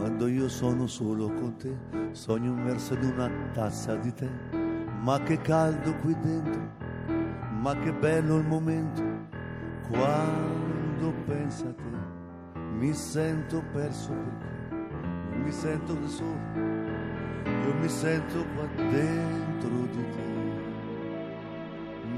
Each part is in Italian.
quando io sono solo con te, sogno immerso in una tazza di tè. Ma che caldo qui dentro, ma che bello il momento, quando pensa a te, mi sento perso perché non mi sento da solo, io mi sento qua dentro di te.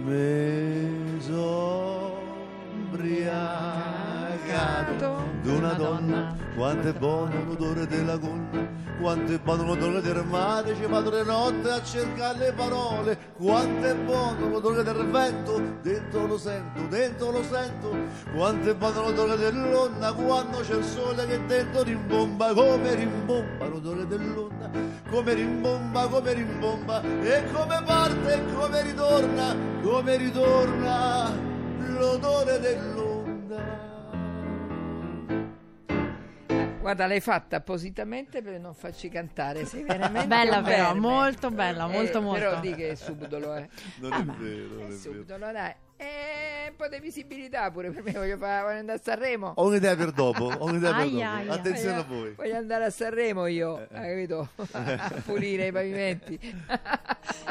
Mesobriacato d'una donna, quanto è buono l'odore della gonna, quanto è buono l'odore del mare, ci vado le notte a cercare le parole, quanto è buono l'odore del vento, dentro lo sento, dentro lo sento, quanto è buono l'odore dell'onda, quando c'è il sole che dentro rimbomba, come rimbomba l'odore dell'onda, come rimbomba, come rimbomba, e come parte e come ritorna, come ritorna l'odore dell'onda. Guarda, l'hai fatta appositamente per non farci cantare. Sei veramente Bella verme. molto bella, molto, molto. Però di che è subdolo, eh. Non è vero, non È è vero. subdolo, dai. E un po' di visibilità pure per me, voglio, fare, voglio andare a Sanremo. Ho un'idea per dopo, ho un'idea per dopo. aia. Attenzione a Voglio- voi. Voglio andare a Sanremo Eh, io, hai capito? a pulire i pavimenti.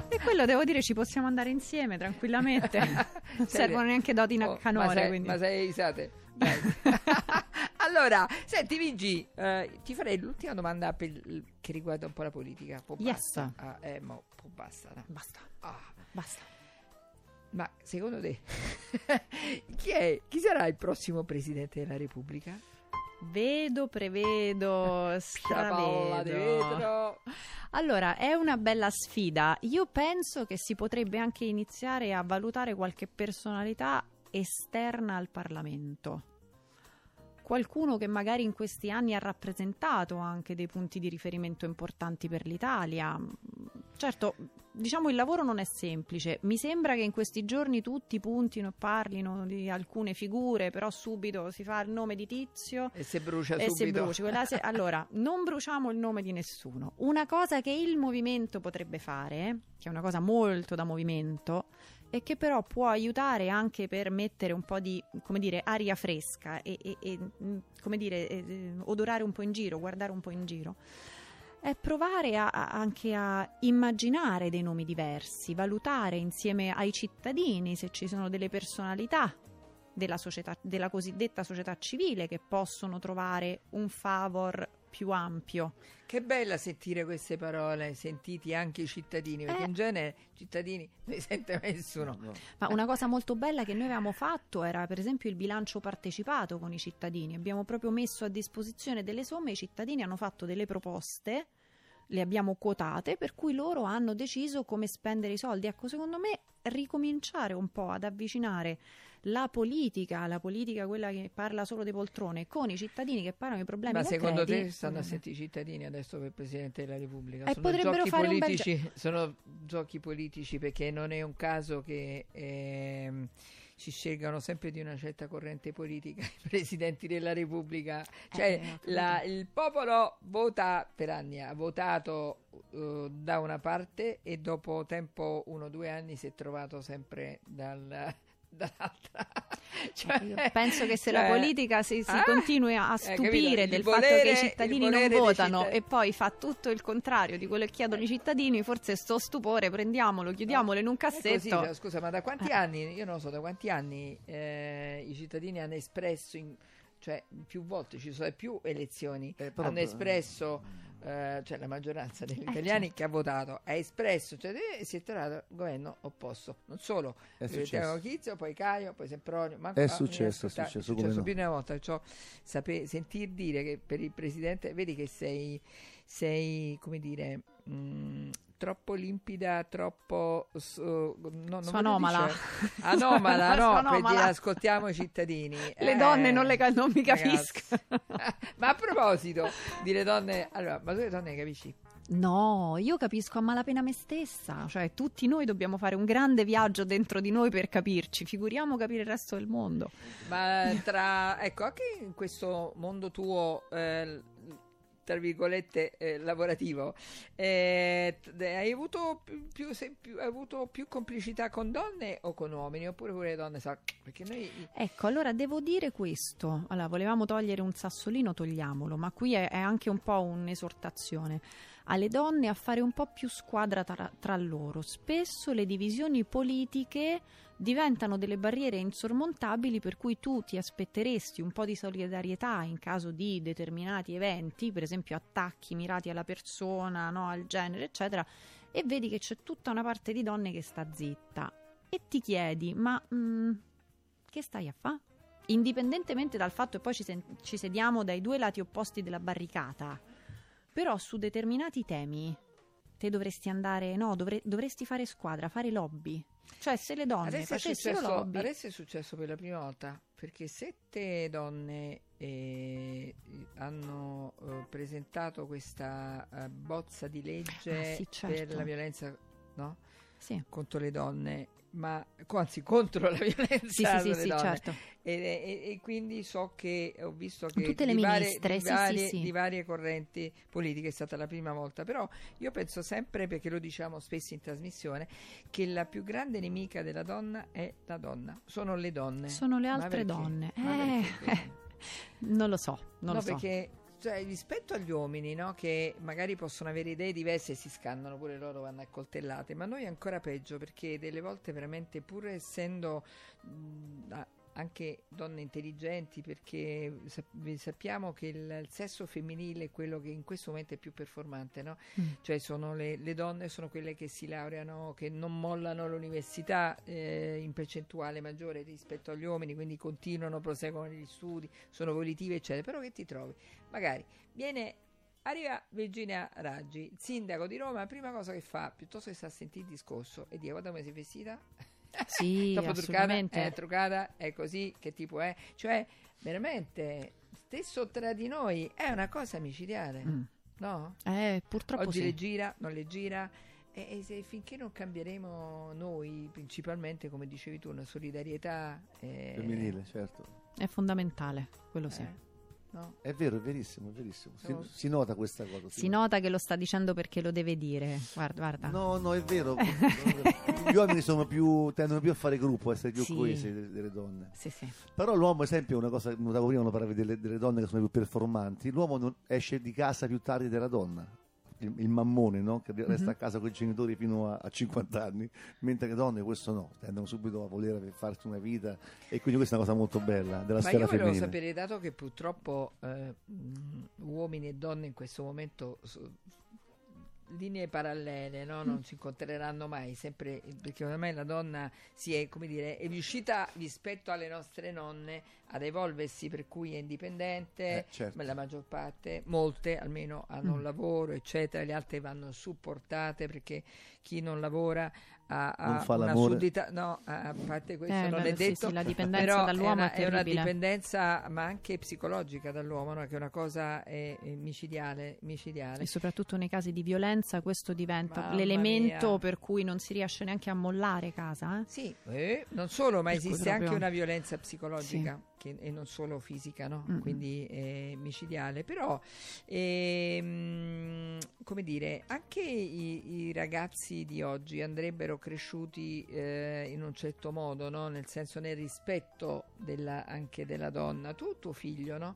E quello devo dire ci possiamo andare insieme tranquillamente. Non servono neanche doti in Oh, canore. ma sei, quindi. ma sei risate? Dai. Allora, senti Vigi, eh, ti farei l'ultima domanda per- che riguarda un po' la politica. Poi Yes. basta. Ah, eh, mo, poi basta. no? Basta, Ah, basta. ma secondo te chi, è, chi sarà il prossimo presidente della Repubblica? Vedo, prevedo, stravedo. Allora, è una bella sfida. Io penso che si potrebbe anche iniziare a valutare qualche personalità esterna al Parlamento. Qualcuno che magari in questi anni ha rappresentato anche dei punti di riferimento importanti per l'Italia. Certo, diciamo il lavoro non è semplice. Mi sembra che in questi giorni tutti puntino e parlino di alcune figure, però subito si fa il nome di Tizio E se brucia e subito. bruci. Quella se- Allora, non bruciamo il nome di nessuno. Una cosa che il movimento potrebbe fare, che è una cosa molto da movimento, e che però può aiutare anche per mettere un po' di, come dire, aria fresca e, e- e, mh, come dire, odorare un po' in giro, guardare un po' in giro. È provare a- a- anche a immaginare dei nomi diversi, valutare insieme ai cittadini se ci sono delle personalità della, società, della cosiddetta società civile che possono trovare un favor più ampio. Che bella sentire queste parole, sentiti anche i cittadini, perché Eh. in genere i cittadini non li sente mai nessuno. No. Ma una cosa molto bella che noi avevamo fatto era per esempio il bilancio partecipato con i cittadini. Abbiamo proprio messo a disposizione delle somme, i cittadini hanno fatto delle proposte, le abbiamo quotate, per cui loro hanno deciso come spendere i soldi. Ecco, secondo me ricominciare un po' ad avvicinare la politica, la politica quella che parla solo di poltrone, con i cittadini che parlano di problemi Ma secondo concreti, te stanno a eh, sentire i cittadini adesso per il Presidente della Repubblica? E sono potrebbero giochi fare un bel politici, sono giochi politici perché non è un caso che ehm, si scelgano sempre di una certa corrente politica i Presidenti della Repubblica. Cioè Eh, la- il popolo vota per anni, ha votato eh, da una parte e dopo tempo, uno o due anni, si è trovato sempre dal- dall'altra. Cioè, Io penso che se la cioè, politica si, si ah, continui a eh, stupire del Il fatto volere- che i cittadini non volere votano cittadini. e poi fa tutto il contrario di quello che chiedono i cittadini, forse sto stupore prendiamolo, chiudiamolo in un cassetto. così, cioè, scusa, ma da quanti Eh. anni, io non so, da quanti anni eh, i cittadini hanno espresso, in- cioè più volte ci sono più elezioni, Eh, hanno espresso, eh, cioè la maggioranza degli italiani certo. che ha votato, ha espresso, cioè eh, si è trovato il governo opposto, non solo, È eh, successo. Tiago Chizio, poi Caio, poi Sempronio, ma È successo, è successo, come no. più di una volta, cioè, sape- sentir dire che per il presidente, vedi che sei, sei come dire, mh, troppo limpida, troppo s- no, non anomala. anomala, no, anomala. dire ascoltiamo i cittadini. Le Eh, donne non, le non mi capiscono. ma a proposito di le donne, allora, ma tu le donne capisci? No, io capisco a malapena me stessa, cioè tutti noi dobbiamo fare un grande viaggio dentro di noi per capirci, figuriamo capire il resto del mondo. Ma tra, ecco, anche in questo mondo tuo, eh, tra virgolette, eh, lavorativo. Eh, hai, avuto più, più, hai avuto più complicità con donne o con uomini? Oppure pure le donne? Perché noi... Ecco, allora devo dire questo. Allora, volevamo togliere un sassolino, togliamolo, ma qui è, è anche un po' un'esortazione alle donne a fare un po' più squadra tra, tra loro. Spesso le divisioni politiche diventano delle barriere insormontabili per cui tu ti aspetteresti un po' di solidarietà in caso di determinati eventi, per esempio attacchi mirati alla persona, no, al genere, eccetera, e vedi che c'è tutta una parte di donne che sta zitta e ti chiedi, ma mh, mm, che stai a fare? Indipendentemente dal fatto che poi ci, sen- ci sediamo dai due lati opposti della barricata, però su determinati temi te dovresti andare, no, dovre- dovresti fare squadra, fare lobby. Cioè, se le donne adesso facessero successo, lobby... Adesso è successo per la prima volta, perché sette donne eh, hanno eh, presentato questa uh, bozza di legge ah, sì, certo. per la violenza no? Sì. contro le donne ma anzi contro la violenza sì, sì, sì, certo. e, e, e, quindi so che ho visto che tutte le di ministre varie, di, varie, di varie correnti politiche è stata la prima volta. Però io penso sempre perché lo diciamo spesso in trasmissione che la più grande nemica della donna è la donna. Sono le donne. Sono le altre donne. Eh, non lo so non no, lo so. perché cioè, rispetto agli uomini, no, che magari possono avere idee diverse e si scannano pure loro, vanno accoltellate, ma noi ancora peggio perché delle volte veramente, pur essendo mh, anche donne intelligenti perché sappiamo che il, il, sesso femminile è quello che in questo momento è più performante, no? mm. cioè sono le, le, donne sono quelle che si laureano, che non mollano l'università eh, in percentuale maggiore rispetto agli uomini, quindi continuano, proseguono gli studi, sono volitive eccetera, però che ti trovi? Magari viene Arriva Virginia Raggi, sindaco di Roma, prima cosa che fa, piuttosto che sta a sentire il discorso e dire guarda come sei vestita, sì, dopo truccata, è truccata, è così, che tipo è? Cioè, veramente, stesso tra di noi, è una cosa micidiale, mm. no? Eh, purtroppo Oggi sì. le gira, non le gira, e, e se, finché non cambieremo noi, principalmente, come dicevi tu, una solidarietà... Eh, femminile, certo. È fondamentale, quello sì. No? È vero, è verissimo, è verissimo. Si, no. si nota questa cosa. Si, si nota che lo sta dicendo perché lo deve dire. Guarda, guarda. No, no, è vero. Gli uomini sono più, tendono più a fare gruppo, a essere più sì. coesi delle, delle, donne. Sì, sì. Però l'uomo, esempio, una cosa, notavo prima, quando parlavi delle, delle donne che sono più performanti, l'uomo non esce di casa più tardi della donna il, il mammone no? che resta mm-hmm. a casa con i genitori fino a, a, 50 anni, mentre le donne questo no, tendono subito a voler farsi una vita e quindi questa è una cosa molto bella della Ma sfera io femminile. volevo sapere, dato che purtroppo eh, uomini e donne in questo momento linee parallele no? non mm. si incontreranno mai sempre perché ormai la donna si è come dire è riuscita rispetto alle nostre nonne ad evolversi per cui è indipendente eh, certo. la maggior parte molte almeno hanno mm. un lavoro eccetera le altre vanno supportate perché chi non lavora ha, ha una l'amore. suddita no a parte questo eh, non beh, è detto sì, sì, la dipendenza dall'uomo è una, è, è una dipendenza ma anche psicologica dall'uomo no? che è una cosa è, è micidiale, micidiale e soprattutto nei casi di violenza questo diventa Mamma l'elemento mia. per cui non si riesce neanche a mollare casa eh? sì eh, non solo ma per esiste proprio... anche una violenza psicologica sì che, e non solo fisica, no? mm-hmm. quindi eh, micidiale. Però, ehm, come dire, anche i, i, ragazzi di oggi andrebbero cresciuti eh, in un certo modo, no? nel senso nel rispetto della, anche della donna. Tu, tuo figlio, no?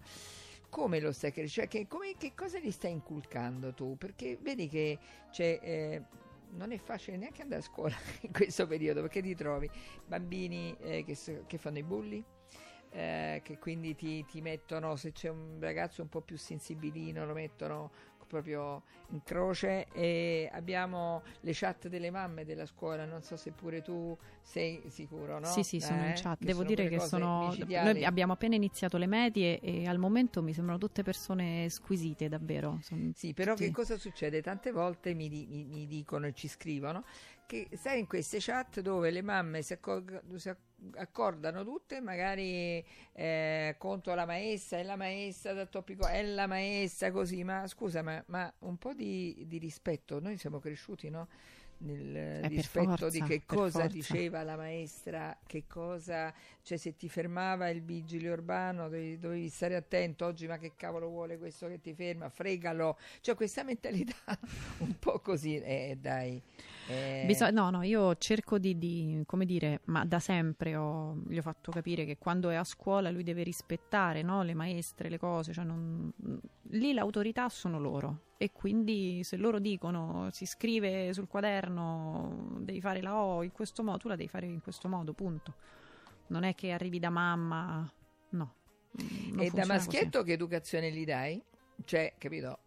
come lo stai crescendo? Cioè, che, come, che, cosa gli stai inculcando tu? Perché vedi che c'è. Eh, non è facile neanche andare a scuola in questo periodo perché ti trovi bambini eh, che, che, fanno i bulli, eh, che quindi ti, ti, mettono, se c'è un ragazzo un po' più sensibilino, lo mettono proprio in croce e abbiamo le chat delle mamme della scuola, non so se pure tu sei sicuro, no? Sì, sì, sono eh? in chat. Che Devo sono dire che sono micidiali. noi abbiamo appena iniziato le medie e al momento mi sembrano tutte persone squisite, davvero. Sono sì, però tutti... che cosa succede? Tante volte mi, mi, mi dicono e ci scrivono che sai in queste chat dove le mamme si, accor- si accordano tutte magari eh, contro la maestra è la maestra da topico è la maestra così ma scusa ma, ma un po' di, di, rispetto noi siamo cresciuti no? Nel per rispetto di che cosa diceva la maestra, che cosa, cioè se ti fermava il vigile urbano dovevi, dovevi stare attento, oggi ma che cavolo vuole questo che ti ferma, fregalo, cioè questa mentalità un po' così, eh, dai. eh, Bisog- no, no, io cerco di, di- come dire, ma da sempre ho- gli ho fatto capire che quando è a scuola lui deve rispettare no, le maestre, le cose, cioè non- lì l'autorità sono loro e quindi se loro dicono si scrive sul quaderno devi fare la O in questo modo, tu la devi fare in questo modo, punto. Non è che arrivi da mamma, no. Mm, e da maschietto che educazione gli dai? Cioè, capito?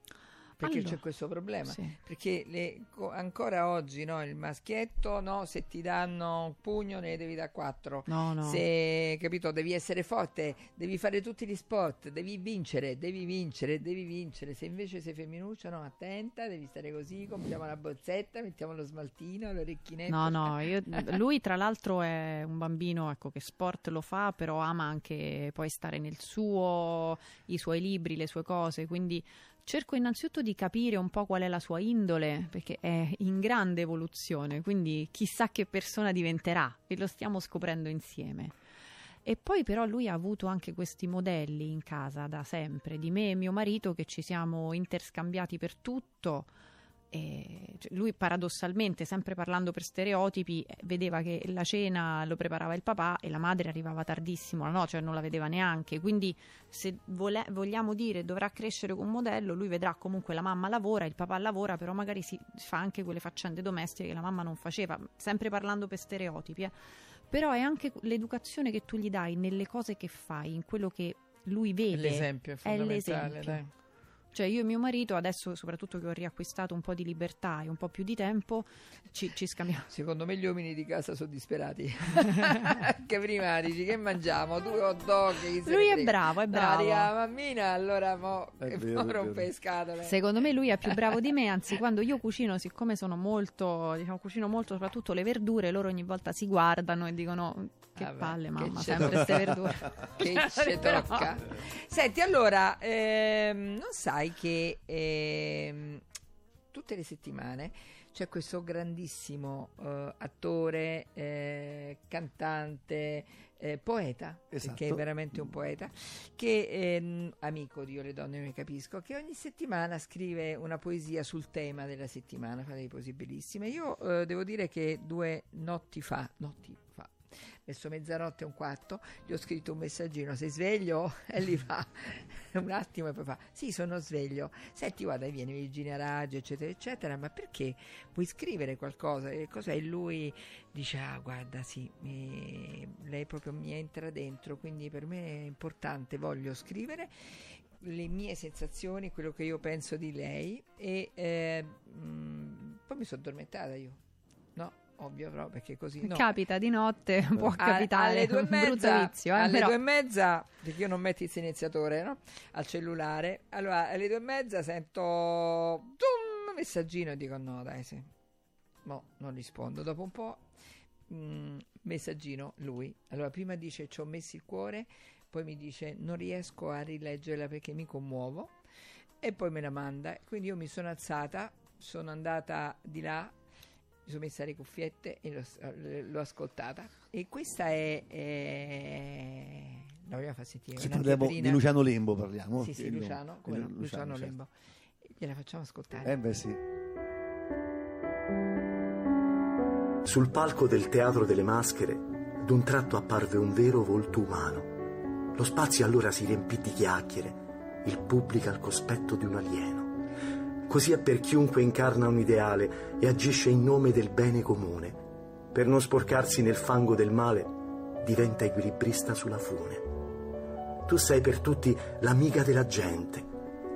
Perché Allora, c'è questo problema. Sì. Perché le- co- ancora oggi no, il maschietto, no, se ti danno un pugno ne devi da quattro. No, no. Se capito, devi essere forte, devi fare tutti gli sport, devi vincere, devi vincere, devi vincere. Se invece sei femminuccia, no, attenta, devi stare così, compriamo la bozzetta, mettiamo lo smaltino, l'orecchinetto. No, no, io- lui tra l'altro è un bambino ecco, che sport lo fa, però ama anche poi stare nel suo, i suoi libri, le sue cose, quindi cerco innanzitutto di capire un po' qual è la sua indole, perché è in grande evoluzione, quindi chissà che persona diventerà e lo stiamo scoprendo insieme. E poi però lui ha avuto anche questi modelli in casa da sempre, di me e mio marito che ci siamo interscambiati per tutto. E cioè, lui paradossalmente, sempre parlando per stereotipi, eh, vedeva che la cena lo preparava il papà e la madre arrivava tardissimo, la no, cioè non la vedeva neanche. Quindi se vole- vogliamo dire dovrà crescere con un modello, lui vedrà comunque la mamma lavora, il papà lavora, però magari si fa anche quelle faccende domestiche che la mamma non faceva, sempre parlando per stereotipi. eh. Però è anche l'educazione che tu gli dai nelle cose che fai, in quello che lui vede. L'esempio è è fondamentale, l'esempio. dai. Cioè io e mio marito, adesso soprattutto che ho riacquistato un po' di libertà e un po' più di tempo, ci, ci scambiamo. Secondo me gli uomini di casa sono disperati. che prima dici che mangiamo? Due hot dog. se ne Lui è bravo, è bravo. la mammina, allora mo, È vero, mo rompe scatole. Secondo me lui è più bravo di me, anzi quando io cucino, siccome sono molto, diciamo, cucino molto soprattutto le verdure, loro ogni volta si guardano e dicono che Vabbè, palle che mamma, c'è sempre queste verdure. che ci Però- tocca. Senti, allora, ehm, non sai che ehm, tutte le settimane c'è questo grandissimo eh, attore, eh, cantante, eh, poeta, Esatto. perché è veramente un poeta, che ehm, amico di Io le donne mi capisco, che ogni settimana scrive una poesia sul tema della settimana, fa delle poesie bellissime. Io eh, devo dire che due notti fa, notti fa, verso mezzanotte e un quarto, gli ho scritto un messaggino, sei sveglio? E gli fa un attimo e poi fa, sì sono sveglio, senti guarda viene Virginia Raggio eccetera eccetera, ma perché vuoi scrivere qualcosa? E cos'è? Lui dice, ah guarda sì, mi- lei proprio mi entra dentro, quindi per me è importante, voglio scrivere le mie sensazioni, quello che io penso di lei e eh, mm, poi mi sono addormentata io. Ovvio però perché così no. Capita di notte, può capitare, alle due e mezza, vizio, eh, alle però- due e mezza perché io non metto il iniziatore no? al cellulare. Allora alle due e mezza sento un messaggino e dico no dai sì. No non rispondo. Dopo un po' mm, messaggino lui. Allora prima dice ci ho messo il cuore. Poi mi dice non riesco a rileggerla perché mi commuovo. E poi me la manda. Quindi io mi sono alzata sono andata di là mi sono messa le cuffiette e l'ho, l'ho ascoltata e questa è, è... la vogliamo far sentire Se Una parliamo di? Luciano Lembo, parliamo. sì sì. Luciano, come no, Lu- Luciano certo. Lembo gliela facciamo ascoltare Eh beh sì. Sul palco del teatro delle maschere, d'un tratto apparve un vero volto umano. Lo spazio allora si riempì di chiacchiere, il pubblico al cospetto di un alieno. Così è per chiunque incarna un ideale e agisce in nome del bene comune. Per non sporcarsi nel fango del male, diventa equilibrista sulla fune. Tu sei per tutti l'amica della gente.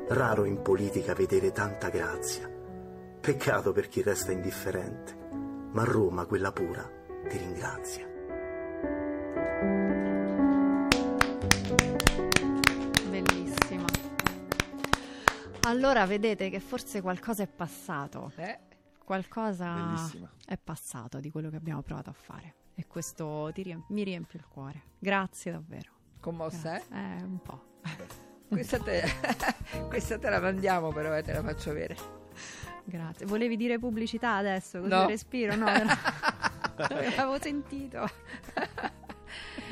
Raro in politica vedere tanta grazia. Peccato per chi resta indifferente ma Roma, quella pura, ti ringrazia. Allora vedete che forse qualcosa è passato, eh? qualcosa Bellissima. è passato di quello che abbiamo provato a fare e questo ti riemp- mi riempie il cuore. Grazie davvero. commossa eh? Eh, un po'. questa te, questa te la mandiamo però e te la faccio avere Grazie. Volevi dire pubblicità adesso? Così No. respiro? No, l'avevo sentito.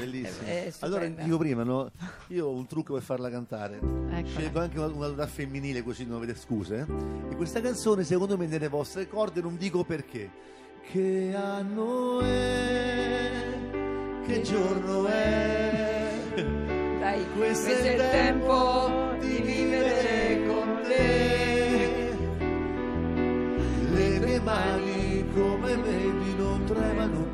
Bellissimo. È- è allora, stupenda. dico prima, no? Io ho un trucco per farla cantare. Eccola. Scelgo anche una, una tonalità femminile così non avete scuse. E questa canzone, secondo me, nelle vostre corde non dico perché. Che anno è? Che giorno è? Dai, Questo è il tempo di vivere con te. Le mie mani, come vedi, non tremano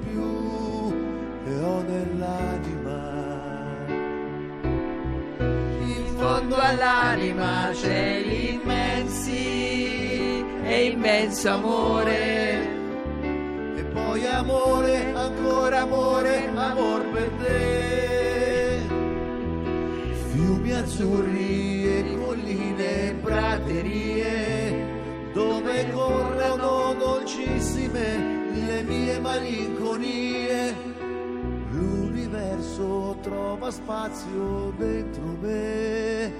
fondo all'anima c'è l'immensi e immenso amore. E poi amore, ancora amore, amor per te. Fiumi azzurri e colline e praterie, dove corrono dolcissime le mie malinconie. L'universo trova spazio dentro me,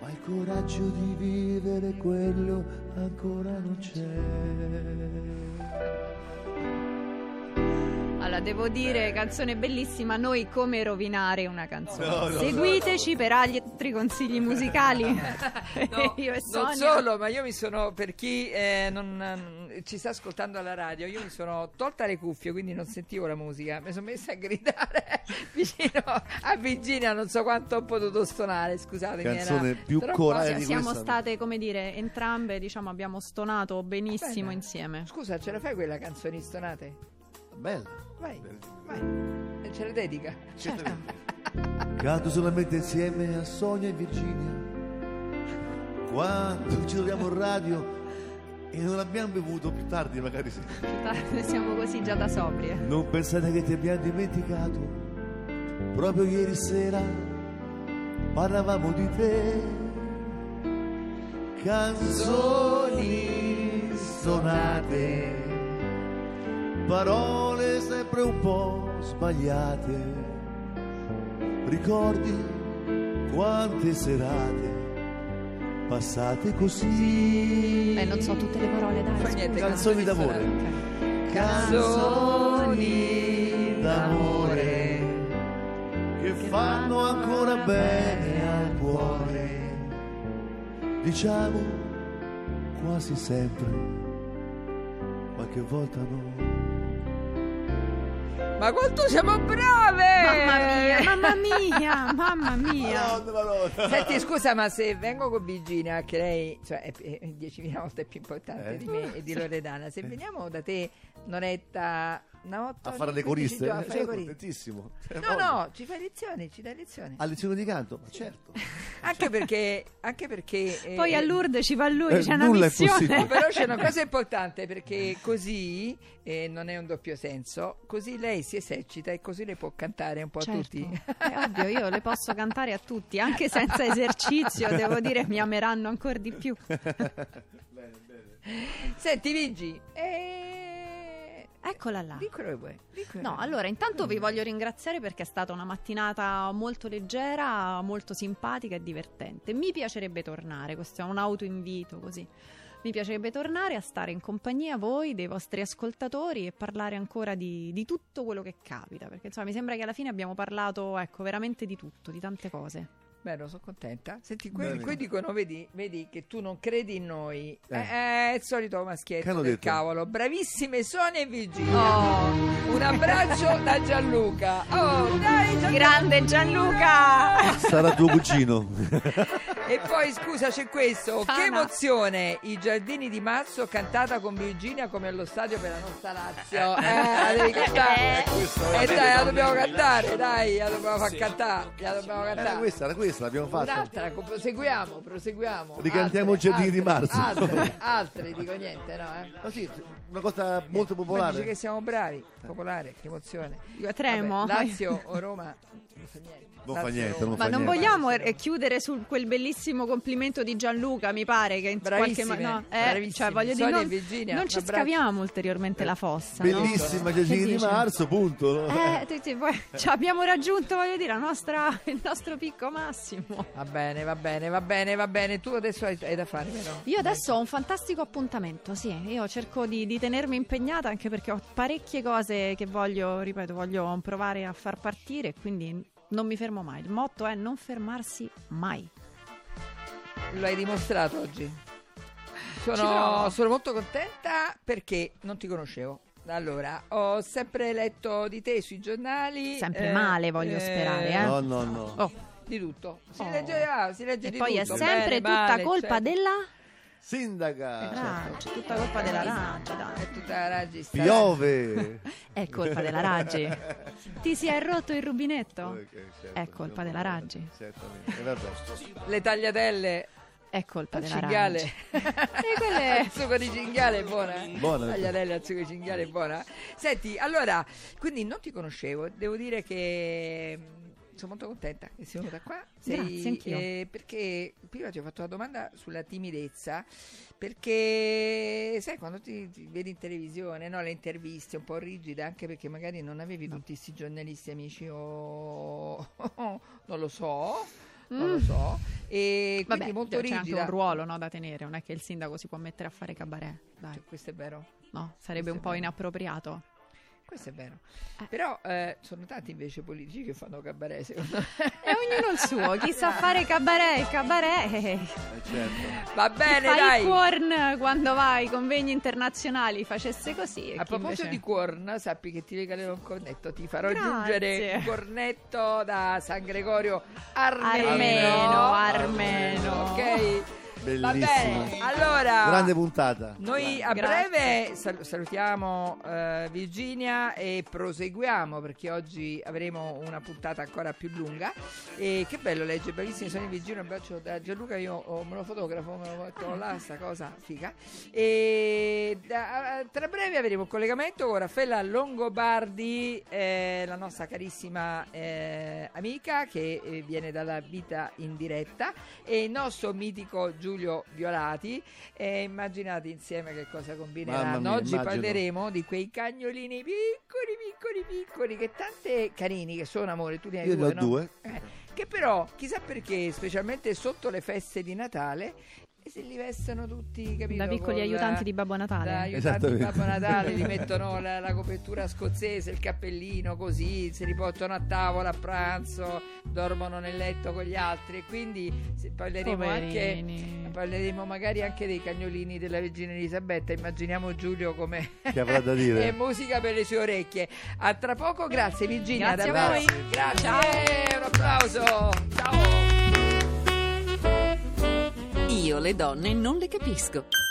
ma il coraggio di vivere quello ancora non c'è. Allora, devo dire, canzone bellissima, noi come rovinare una canzone. No, no, Seguiteci per altri consigli musicali. No, io e non Sonia. solo, ma io mi sono, per chi eh, non, non- ci sta ascoltando alla radio, io mi sono tolta le cuffie, quindi non sentivo la musica, mi sono messa a gridare vicino a Virginia, non so quanto ho potuto stonare, scusatemi. era Canzone più corale di siamo questa. state, come dire, entrambe, diciamo, abbiamo stonato benissimo Bene. insieme. Scusa, ce la fai quella canzoni stonate? Bella. Vai, vai, ce la dedica. Certo. Canto solamente insieme a Sonia e Virginia. Quando ci troviamo in radio e non abbiamo bevuto più tardi, magari sì. Siamo così già da sobrie. Non pensate che ti abbiamo dimenticato. Proprio ieri sera parlavamo di te. Canzoni suonate, parole sempre un po' sbagliate. Ricordi quante serate passate così. Eh, non so tutte le parole, dai. Fa niente, Canzoni d'amore. Canzoni d'amore che fanno ancora bene al cuore. Diciamo quasi sempre, qualche volta no. Ma quanto siamo brave! Mamma mia, mamma mia, mamma mia. Senti, scusa, ma se vengo con Virginia, che lei cioè, è, è 10.000 volte più importante Eh. di me e di Loredana, se veniamo da te un'oretta, una otto A fare le 15 coriste? giorni, a Eh, sono coriste. contentissimo. Cioè, No, voglio. no, ci fai lezioni, ci dai lezioni. A lezione di canto? Ma certo. Anche perché, anche perché eh, Poi a Lourdes ci va lui, Eh, c'è una nulla è missione. possibile. Però c'è una cosa importante perché così eh, non è un doppio senso, così lei si esercita e così le può cantare un po' a Certo. tutti. È ovvio, io le posso cantare a tutti, anche senza esercizio, devo dire, mi ameranno ancora di più. Senti, Vigi, eh... Eccola là. di quello che vuoi. No, allora intanto vi voglio ringraziare perché è stata una mattinata molto leggera, molto simpatica e divertente. Mi piacerebbe tornare, questo è un autoinvito così. Mi piacerebbe tornare a stare in compagnia voi, dei vostri ascoltatori e parlare ancora di, di tutto quello che capita, perché insomma mi sembra che alla fine abbiamo parlato, ecco, veramente di tutto, di tante cose. Bello, sono contenta. Senti, qui, qui dicono, vedi, vedi che tu non credi in noi. Eh. Eh, è il solito maschietto del detto? cavolo. Bravissime Sonia e Virginia. Oh, Un abbraccio da Gianluca. Oh, dai, Gianluca. grande Gianluca! Sarà tuo cugino. E poi scusa, c'è questo. Sana. Che emozione! I giardini di marzo cantata con Virginia come allo stadio per la nostra Lazio. Eh, la devi cantare. Eh. E dai, la dobbiamo cantare, dai, la dobbiamo far cantare. La dobbiamo Era cantare. questa, era questa, l'abbiamo fatta. Un'altra, proseguiamo, proseguiamo. Ricantiamo Altre, Giardini di Marzo. Altre, altre, dico niente, no? Eh? Ma sì, una cosa molto Ma popolare. dice che siamo bravi, popolare, che emozione. Io tremo. Vabbè, Lazio o Roma non fa niente. Non fa niente, non Ma fa non niente. vogliamo eh, chiudere su quel bellissimo complimento di Gianluca, mi pare che in qualche Bravissime, modo. bravissime. cioè, voglio dire, non, e Virginia, non ci abbraccio. scaviamo ulteriormente la fossa. no? Bellissima Che Giacchini di marzo, punto. Eh, poi- cioè, abbiamo raggiunto, voglio dire, la nostra- il nostro picco massimo. Va bene, va bene, va bene, va bene. Tu adesso hai, hai da fare, vero? Io adesso ho un fantastico appuntamento, sì, io cerco di, di tenermi impegnata anche perché ho parecchie cose che voglio, ripeto, voglio provare a far partire, quindi non mi fermo mai. Il motto è non fermarsi mai. Lo hai dimostrato oggi. Sono, sono molto contenta perché non ti conoscevo. Allora, ho sempre letto di te sui giornali. Sempre male, voglio sperare, eh. No, no, no. Oh, Di tutto. Si Oh. legge, ah, si legge e di poi è tutto. sempre Bene, tutta male, colpa certo. della Sindaca. Raggi, tutta colpa della Raggi, dai. È tutta la Raggi, sta- Piove. È colpa della Raggi. Ti si è rotto il rubinetto? Ok, certo, È colpa della Raggi. Certamente. E vabbè. Le tagliatelle È colpa al della cinghiale. Raggi. E quelle- Il succo di cinghiale è buona. eh? Buona. Tagliatelle al succo di cinghiale è buona. Senti, allora, quindi non ti conoscevo, devo dire che sono molto contenta che sei venuta qua. Sei- Grazie, anch'io. eh, perché prima ti ho fatto una domanda sulla timidezza, perché sai quando ti, ti vedi in televisione, no, le interviste un po' rigide, anche perché magari non avevi tutti questi giornalisti amici o non lo so. Non lo so, e quindi Mm. Vabbè, molto c'è anche rigida. un ruolo no, da tenere, non è che il sindaco si può mettere a fare cabaret. Dai, Cioè, questo è vero. no, sarebbe questo un po' inappropriato. Questo è vero. Eh. Però eh, sono tanti invece politici che fanno cabaret, secondo me. E ognuno il suo, chi sa fare cabaret, cabaret. Eh, certo. Va bene, Fai dai. il corn quando vai ai convegni internazionali, facesse così. A chi proposito invece- di corn, sappi che ti regalerò un cornetto. Ti farò Grazie. giungere un cornetto da San Gregorio Armeno. Armeno, armeno. Ok. Va Bellissimo. bene. Allora, Grande puntata. Noi a Grazie. breve sal- salutiamo eh, Virginia e proseguiamo perché oggi avremo una puntata ancora più lunga. E che bello leggere, bellissimi sono Virginia, un abbraccio da Gianluca, io oh, me lo fotografo, me lo metto là, sta cosa figa. E da- tra breve avremo un collegamento con Raffaella Longobardi, eh, la nostra carissima eh, amica che eh, viene dalla vita in diretta e il nostro mitico Giulio Violati. E immaginate insieme che cosa combineranno. mia, Oggi immagino. parleremo di quei cagnolini piccoli, piccoli, piccoli, che tante carini che sono amore, tu ne hai Io ne due, ho no? due. Eh, che però, chissà perché, specialmente sotto le feste di Natale, se li vestono tutti, capito? Da piccoli col- aiutanti di Babbo da Natale. aiutanti di. Babbo Natale, gli mettono la, la copertura scozzese, il cappellino così, si riportano a tavola a pranzo, dormono nel letto con gli altri e quindi se parleremo anche Poverini. parleremo magari anche dei cagnolini della regina Elisabetta, immaginiamo Giulio come Che avrà da e dire. musica per le sue orecchie. A tra poco, grazie Virginia, Grazie a voi. Grazie, un applauso. Ciao. Io le donne non le capisco.